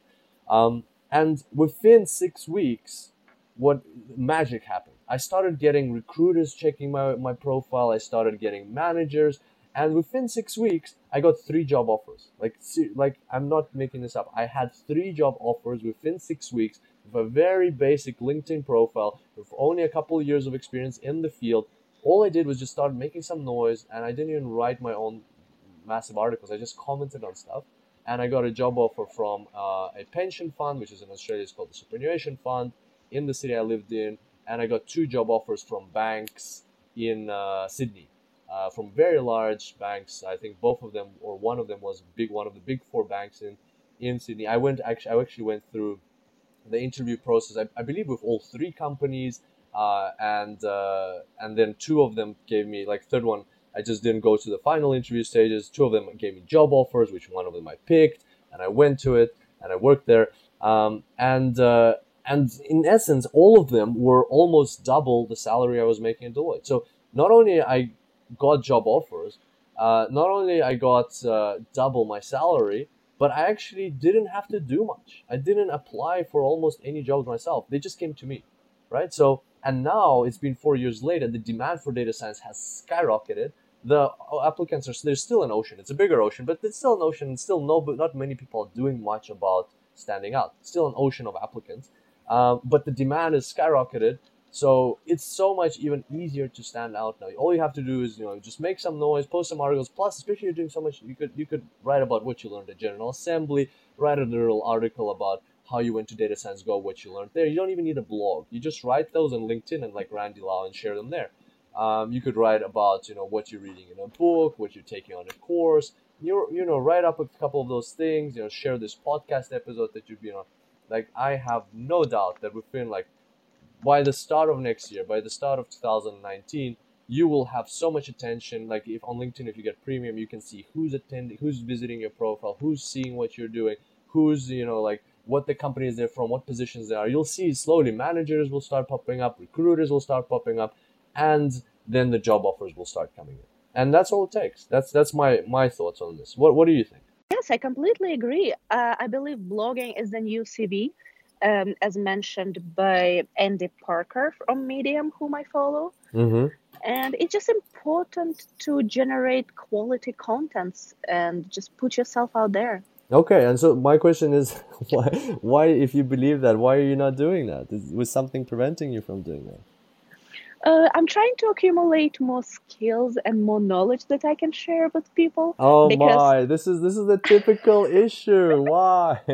Um, and within six weeks, what magic happened? I started getting recruiters checking my, my profile. I started getting managers and within six weeks i got three job offers. Like like i'm not making this up. I had three job offers within six weeks with a very basic linkedin profile with only a couple of years of experience in the field. All i did was just start making some noise and i didn't even write my own massive articles. I just commented on stuff. And i got a job offer from uh, a pension fund which is in australia. It's called the superannuation fund in the city i lived in. And i got two job offers from banks in uh, sydney uh, from very large banks. I think both of them or one of them was big one of the big four banks in in Sydney. I went actually I actually went through the interview process. I, I believe with all three companies, uh, and uh, and then two of them gave me like third one. I just didn't go to the final interview stages. Two of them gave me job offers, which one of them I picked, and I went to it and I worked there. Um, and uh, and in essence, all of them were almost double the salary I was making at Deloitte. So not only I got job offers, uh, not only I got uh, double my salary, but I actually didn't have to do much. I didn't apply for almost any jobs myself. They just came to me, right? So, and now it's been four years later, the demand for data science has skyrocketed. The applicants are there's still an ocean. It's a bigger ocean, but it's still an ocean. Still, no, but not many people are doing much about standing out. Still an ocean of applicants. um, but the demand is skyrocketed. So it's so much even easier to stand out now. All you have to do is you know just make some noise, post some articles. Plus, especially you're doing so much, you could you could write about what you learned at General Assembly, write a little article about how you went to Data Science Go, what you learned there. You don't even need a blog. You just write those on LinkedIn and like Randy Lao and share them there. Um, you could write about you know what you're reading in a book, what you're taking on a course. You you know write up a couple of those things. You know share this podcast episode that you've been on. Like I have no doubt that within like by the start of next year, by the start of 2019, you will have so much attention. Like if on LinkedIn, if you get premium, you can see who's attending, who's visiting your profile, who's seeing what you're doing, who's you know like what the company is there from, what positions they are. You'll see slowly managers will start popping up, recruiters will start popping up, and then the job offers will start coming in. And that's all it takes. That's that's my my thoughts on this. What what do you think? Yes, I completely agree. Uh, I believe blogging is the new CV um, as mentioned by Andy Parker from Medium, whom I follow. Mm-hmm. And it's just important to generate quality contents and just put yourself out there. Okay, and so my question is, why, why, if you believe that, why are you not doing that? Is, was something preventing you from doing that? Uh, I'm trying to accumulate more skills and more knowledge that I can share with people. Oh my! This is this is a typical issue. Why?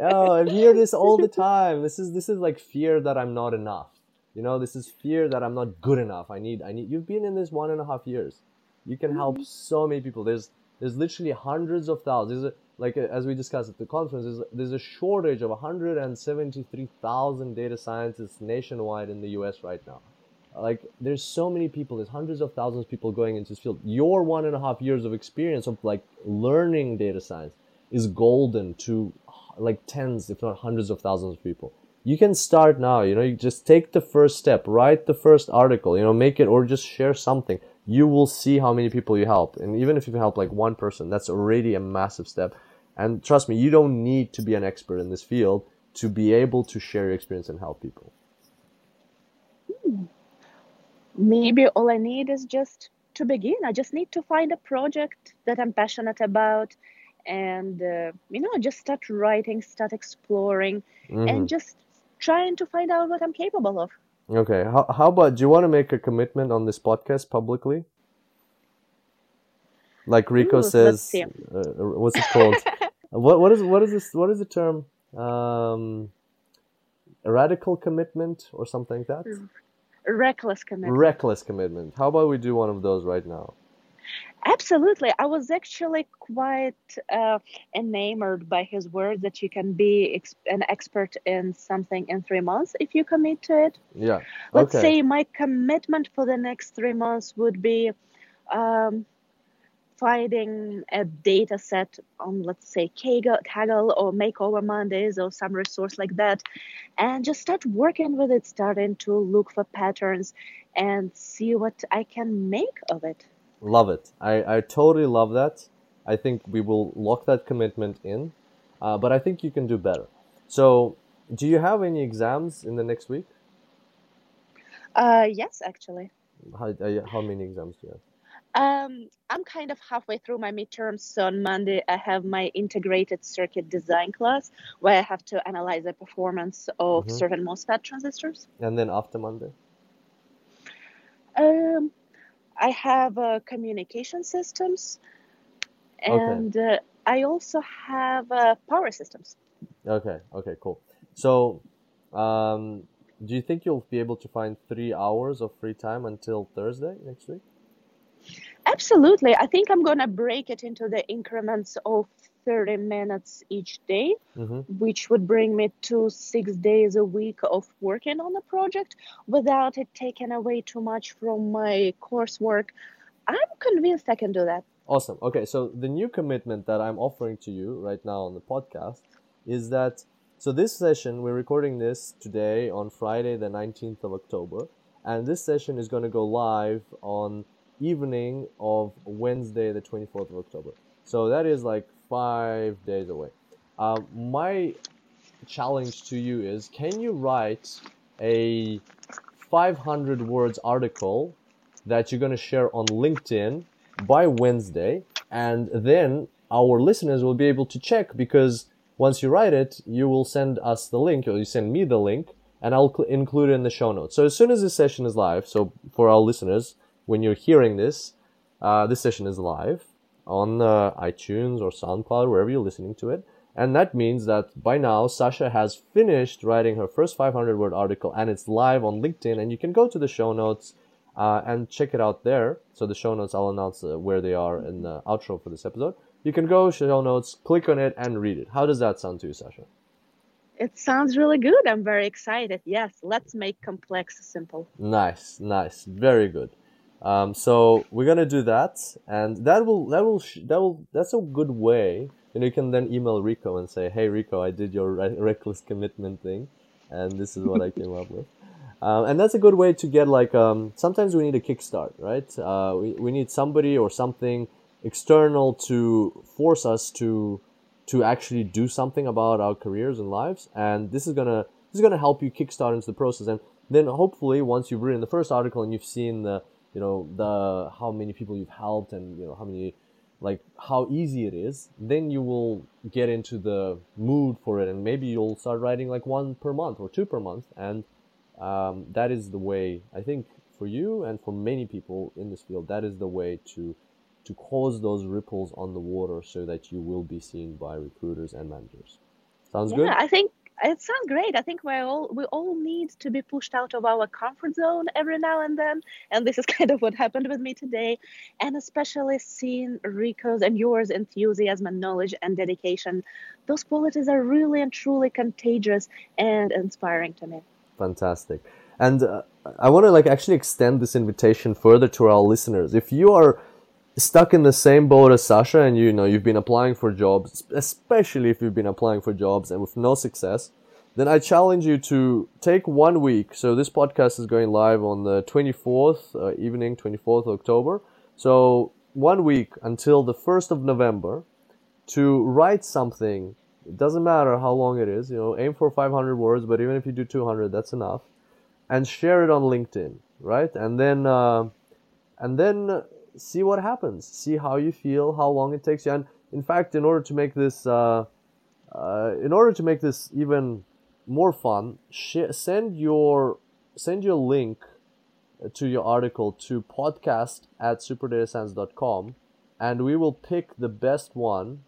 oh, I hear this all the time. This is this is like fear that I'm not enough. You know, this is fear that I'm not good enough. I need I need. You've been in this one and a half years. You can help mm-hmm. so many people. There's there's literally hundreds of thousands. A, like as we discussed at the conference, there's, there's a shortage of 173,000 data scientists nationwide in the U.S. right now like there's so many people there's hundreds of thousands of people going into this field. Your one and a half years of experience of like learning data science is golden to like tens if not hundreds of thousands of people. You can start now you know you just take the first step write the first article you know make it or just share something. You will see how many people you help and even if you help like one person that's already a massive step. And trust me you don't need to be an expert in this field to be able to share your experience and help people maybe all I need is just to begin. I just need to find a project that I'm passionate about and, uh, you know, just start writing, start exploring, mm-hmm. and just trying to find out what I'm capable of. Okay. How, how about do you want to make a commitment on this podcast publicly? Like Rico Ooh, says, uh, what's it called? what what is what is this? What is the term? Um, a radical commitment or something like that. Reckless commitment. Reckless commitment. How about we do one of those right now? Absolutely. I was actually quite uh, enamored by his words that you can be ex- an expert in something in three months if you commit to it. Yeah. Let's okay. say my commitment for the next three months would be um, finding a data set on, let's say, Kaggle or Makeover Mondays or some resource like that, and just start working with it, starting to look for patterns and see what I can make of it. Love it. I, I totally love that. I think we will lock that commitment in, uh, but I think you can do better. So, do you have any exams in the next week? Uh, yes, actually. How, uh, how many exams do you have? Um, I'm kind of halfway through my midterms. So on Monday, I have my integrated circuit design class where I have to analyze the performance of mm-hmm. certain MOSFET transistors. And then after Monday? Um, I have uh, communication systems and okay. uh, I also have uh, power systems. Okay, okay, cool. So, um, do you think you'll be able to find three hours of free time until Thursday next week? Absolutely. I think I'm going to break it into the increments of 30 minutes each day, mm-hmm. which would bring me to six days a week of working on the project without it taking away too much from my coursework. I'm convinced I can do that. Awesome. Okay, so the new commitment that I'm offering to you right now on the podcast is that so this session we're recording this today on Friday the 19th of October and this session is going to go live on evening of Wednesday, the 24th of October. So that is like five days away. Uh, my challenge to you is can you write a 500 words article that you're going to share on LinkedIn by Wednesday? And then our listeners will be able to check because once you write it, you will send us the link, or you send me the link, and I'll cl- include it in the show notes. So as soon as this session is live, so for our listeners, when you're hearing this, uh, this session is live on uh, iTunes or SoundCloud, wherever you're listening to it. And that means that by now, Sasha has finished writing her first 500 word article and it's live on LinkedIn. And you can go to the show notes uh, and check it out there. So, the show notes, I'll announce uh, where they are in the outro for this episode. You can go, show notes, click on it, and read it. How does that sound to you, Sasha? It sounds really good. I'm very excited. Yes, let's make complex simple. Nice, nice, very good. Um, so we're gonna do that, and that will that will that will that's a good way. And you can then email Rico and say, "Hey Rico, I did your re- reckless commitment thing, and this is what I came up with." Um, and that's a good way to get like um, sometimes we need a kickstart, right? Uh, we we need somebody or something external to force us to to actually do something about our careers and lives and this is gonna this is gonna help you kickstart into the process and then hopefully once you've written the first article and you've seen the you know the how many people you've helped and you know how many like how easy it is then you will get into the mood for it and maybe you'll start writing like one per month or two per month and um, that is the way i think for you and for many people in this field that is the way to to cause those ripples on the water so that you will be seen by recruiters and managers. Sounds yeah, good? I think it sounds great. I think we all we all need to be pushed out of our comfort zone every now and then, and this is kind of what happened with me today. And especially seeing Rico's and yours enthusiasm and knowledge and dedication, those qualities are really and truly contagious and inspiring to me. Fantastic. And uh, I want to like actually extend this invitation further to our listeners. If you are stuck in the same boat as Sasha and you know you've been applying for jobs, especially if you've been applying for jobs and with no success, then I challenge you to take one week. So this podcast is going live on the 24th uh, evening, 24th October. So one week until the 1st of November to write something. It doesn't matter how long it is, you know, aim for 500 words, but even if you do 200, that's enough. And share it on LinkedIn, right? And then, uh, and then see what happens. See how you feel, how long it takes you. And in fact, in order to make this, uh, uh, in order to make this even more fun, sh- send your send your link to your article to podcast at superdatascience.com and we will pick the best one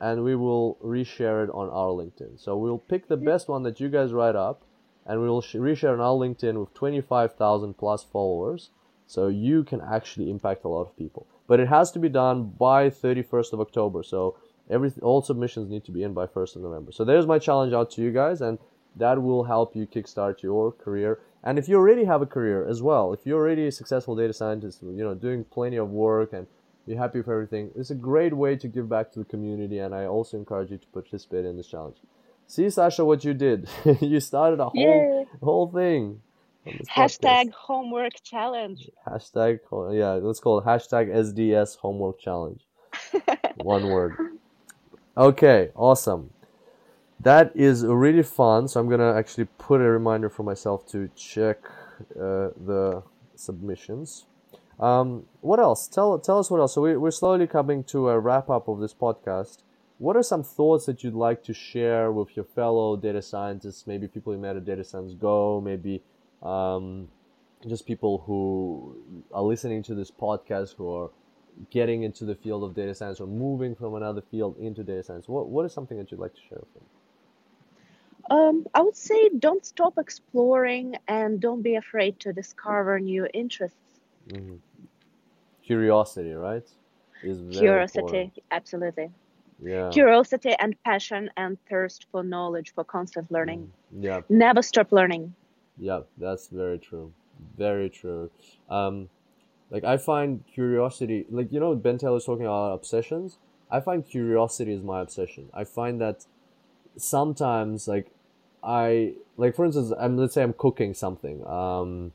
and we will reshare it on our LinkedIn. So we'll pick the best one that you guys write up and we will sh- reshare on our LinkedIn with 25,000 plus followers so you can actually impact a lot of people. But it has to be done by 31st of October. So every all submissions need to be in by 1st of November. So there's my challenge out to you guys, and that will help you kickstart your career. And if you already have a career as well, if you're already a successful data scientist, you know, doing plenty of work and you're happy with everything, it's a great way to give back to the community. And I also encourage you to participate in this challenge. See, Sasha, what you did. you started a whole Yay. whole thing. Hashtag homework challenge. Hashtag, yeah, let's call it hashtag SDS homework challenge. One word. Okay, awesome. That is really fun. So I'm gonna actually put a reminder for myself to check uh, the submissions. Um, what else? Tell tell us what else. So we, we're slowly coming to a wrap up of this podcast. What are some thoughts that you'd like to share with your fellow data scientists? Maybe people you met at Data Science Go. Maybe um, just people who are listening to this podcast who are getting into the field of data science or moving from another field into data science. What what is something that you'd like to share with them? Um, I would say don't stop exploring and don't be afraid to discover new interests. Mm-hmm. Curiosity, right? Is very Curiosity, important. absolutely. Yeah. Curiosity and passion and thirst for knowledge, for constant learning. Mm, Yeah. Never stop learning. Yeah, that's very true. Very true. Um, like I find curiosity, like you know, Ben Taylor's talking about obsessions. I find curiosity is my obsession. I find that sometimes, like, I like for instance, I'm let's say I'm cooking something. Um,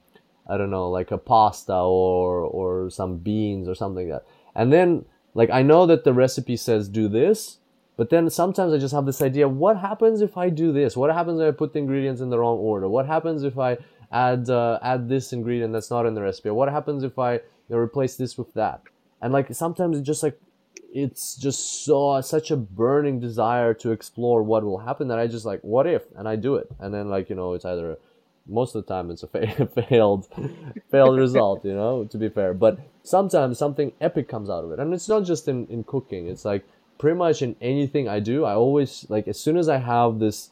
I don't know, like a pasta or or some beans or something like that, and then like I know that the recipe says do this, but then sometimes I just have this idea: what happens if I do this? What happens if I put the ingredients in the wrong order? What happens if I add uh, add this ingredient that's not in the recipe? What happens if I you know, replace this with that? And like sometimes it just like it's just so such a burning desire to explore what will happen that I just like what if and I do it and then like you know it's either most of the time it's a fa- failed failed result you know to be fair but sometimes something epic comes out of it and it's not just in, in cooking it's like pretty much in anything I do I always like as soon as I have this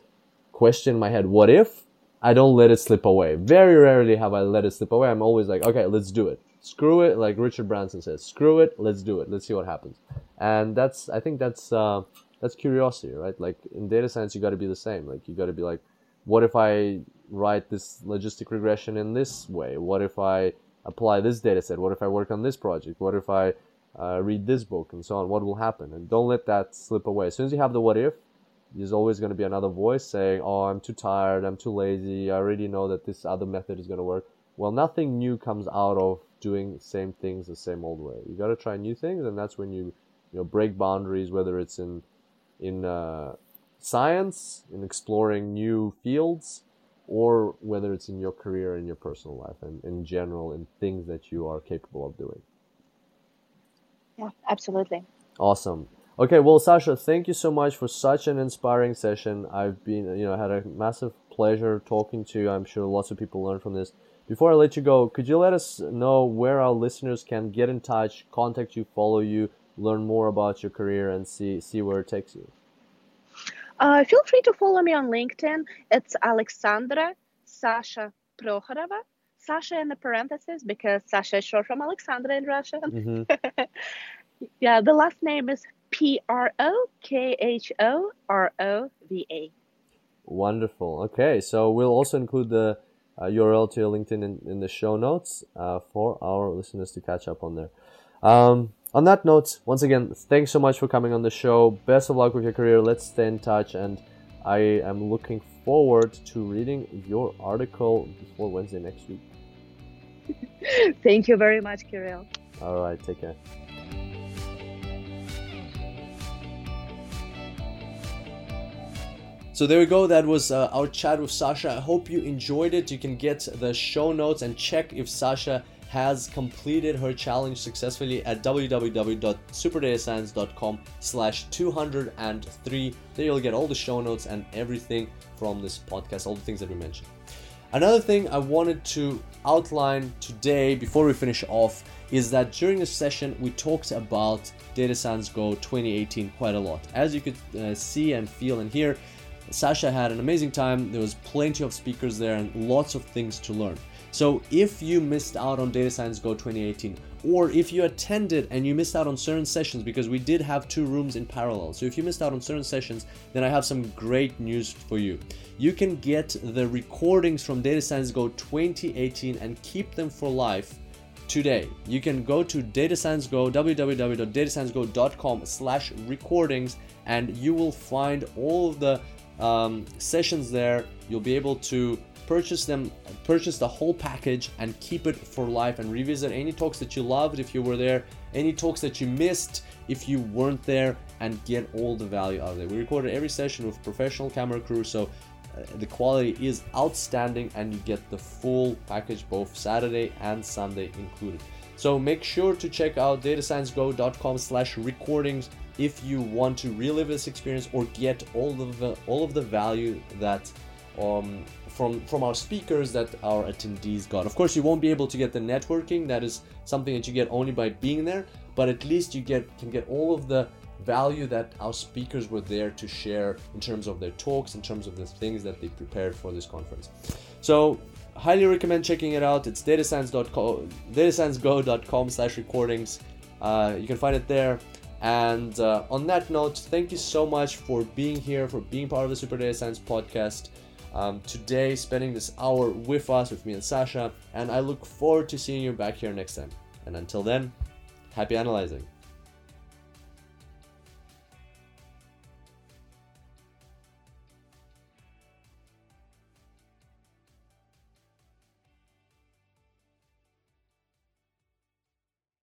question in my head what if I don't let it slip away. Very rarely have I let it slip away. I'm always like okay let's do it. Screw it like Richard Branson says screw it let's do it. Let's see what happens. And that's I think that's uh, that's curiosity right? Like in data science you got to be the same. Like you got to be like what if I write this logistic regression in this way? What if I apply this data set? What if I work on this project? What if I uh, read this book and so on? What will happen? And don't let that slip away. As soon as you have the what if, there's always going to be another voice saying, "Oh, I'm too tired. I'm too lazy. I already know that this other method is going to work." Well, nothing new comes out of doing same things the same old way. You got to try new things, and that's when you, you know, break boundaries. Whether it's in, in uh, science, in exploring new fields, or whether it's in your career in your personal life and in general in things that you are capable of doing. Yeah, absolutely. Awesome. Okay, well, Sasha, thank you so much for such an inspiring session. I've been, you know, had a massive pleasure talking to you. I'm sure lots of people learn from this. Before I let you go, could you let us know where our listeners can get in touch, contact you, follow you, learn more about your career, and see see where it takes you? Uh, feel free to follow me on LinkedIn. It's Alexandra Sasha Prokhorova. Sasha in the parentheses because Sasha is short from Alexandra in Russian. Mm-hmm. yeah, the last name is P R O K H O R O V A. Wonderful. Okay, so we'll also include the uh, URL to your LinkedIn in, in the show notes uh, for our listeners to catch up on there. Um, on that note, once again, thanks so much for coming on the show. Best of luck with your career. Let's stay in touch. And I am looking forward to reading your article before Wednesday next week. Thank you very much, Kirill. All right, take care. So there we go. That was uh, our chat with Sasha. I hope you enjoyed it. You can get the show notes and check if Sasha has completed her challenge successfully at www.superdatascience.com slash 203 there you'll get all the show notes and everything from this podcast all the things that we mentioned. Another thing i wanted to outline today before we finish off is that during the session we talked about data science go 2018 quite a lot. As you could uh, see and feel and hear sasha had an amazing time there was plenty of speakers there and lots of things to learn so if you missed out on Data Science Go 2018, or if you attended and you missed out on certain sessions, because we did have two rooms in parallel. So if you missed out on certain sessions, then I have some great news for you. You can get the recordings from Data Science Go 2018 and keep them for life today. You can go to Data Science Go, www.datasciencego.com slash recordings, and you will find all of the um, sessions there. You'll be able to purchase them purchase the whole package and keep it for life and revisit any talks that you loved if you were there any talks that you missed if you weren't there and get all the value out of it we recorded every session with professional camera crew so uh, the quality is outstanding and you get the full package both saturday and sunday included so make sure to check out datasciencego.com slash recordings if you want to relive this experience or get all of the all of the value that um, from from our speakers that our attendees got. Of course, you won't be able to get the networking. That is something that you get only by being there. But at least you get can get all of the value that our speakers were there to share in terms of their talks, in terms of the things that they prepared for this conference. So highly recommend checking it out. It's datascience.com, datasciencego.com slash recordings. Uh, you can find it there. And uh, on that note, thank you so much for being here, for being part of the Super Data Science podcast um, today, spending this hour with us, with me and Sasha. And I look forward to seeing you back here next time. And until then, happy analyzing.